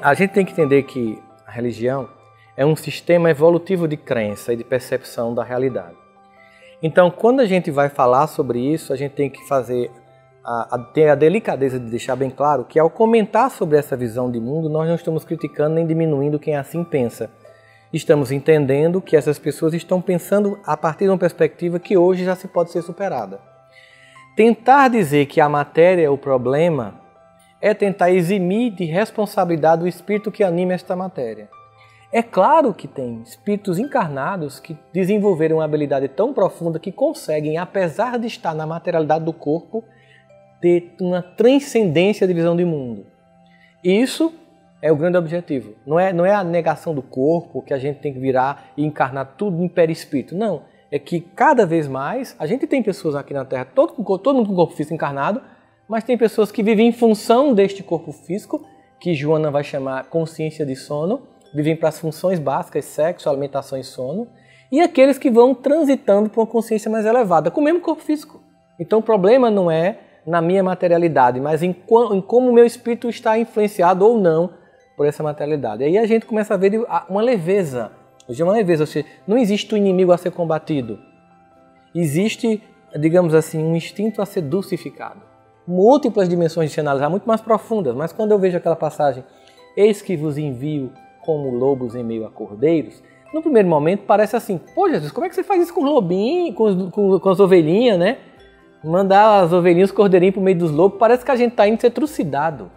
A gente tem que entender que a religião é um sistema evolutivo de crença e de percepção da realidade. Então, quando a gente vai falar sobre isso, a gente tem que fazer a, a, ter a delicadeza de deixar bem claro que ao comentar sobre essa visão de mundo, nós não estamos criticando nem diminuindo quem assim pensa. Estamos entendendo que essas pessoas estão pensando a partir de uma perspectiva que hoje já se pode ser superada. Tentar dizer que a matéria é o problema é tentar eximir de responsabilidade o espírito que anima esta matéria. É claro que tem espíritos encarnados que desenvolveram uma habilidade tão profunda que conseguem, apesar de estar na materialidade do corpo, ter uma transcendência de visão de mundo. Isso é o grande objetivo. Não é, não é a negação do corpo, que a gente tem que virar e encarnar tudo em perispírito. Não. É que cada vez mais, a gente tem pessoas aqui na Terra, todo, todo mundo com corpo físico encarnado, mas tem pessoas que vivem em função deste corpo físico, que Joana vai chamar consciência de sono, vivem para as funções básicas, sexo, alimentação e sono, e aqueles que vão transitando para uma consciência mais elevada, com o mesmo corpo físico. Então o problema não é na minha materialidade, mas em, em como o meu espírito está influenciado ou não por essa materialidade. E aí a gente começa a ver uma leveza. É uma leveza, ou seja, não existe um inimigo a ser combatido. Existe, digamos assim, um instinto a ser dulcificado. Múltiplas dimensões de se analisar, muito mais profundas, mas quando eu vejo aquela passagem, eis que vos envio como lobos em meio a cordeiros, no primeiro momento parece assim, pô Jesus, como é que você faz isso com os lobinhos, com, com, com as ovelhinhas, né? mandar as ovelhinhas, os cordeirinhos para meio dos lobos, parece que a gente está indo ser trucidado.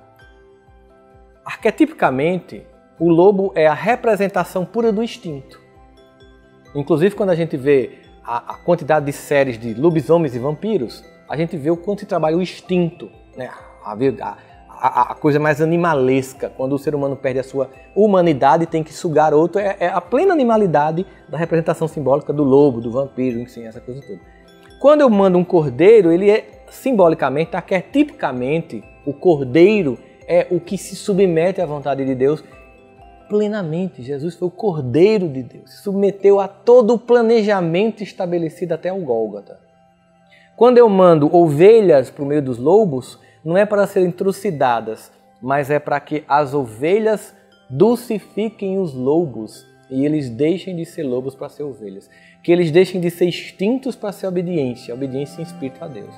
Arquetipicamente, o lobo é a representação pura do instinto. Inclusive, quando a gente vê a, a quantidade de séries de lobisomens e vampiros, a gente vê o quanto se trabalha o instinto, né? a, a, a, coisa mais animalesca, quando o ser humano perde a sua humanidade e tem que sugar outro, é, é a plena animalidade da representação simbólica do lobo, do vampiro, enfim, essa coisa toda. Quando eu mando um cordeiro, ele é simbolicamente, arquetipicamente, o cordeiro é o que se submete à vontade de Deus plenamente. Jesus foi o cordeiro de Deus, se submeteu a todo o planejamento estabelecido até o Gólgota. Quando eu mando ovelhas para o meio dos lobos, não é para serem trucidadas, mas é para que as ovelhas dulcifiquem os lobos e eles deixem de ser lobos para ser ovelhas que eles deixem de ser instintos para ser obediência, obediência em espírito a Deus.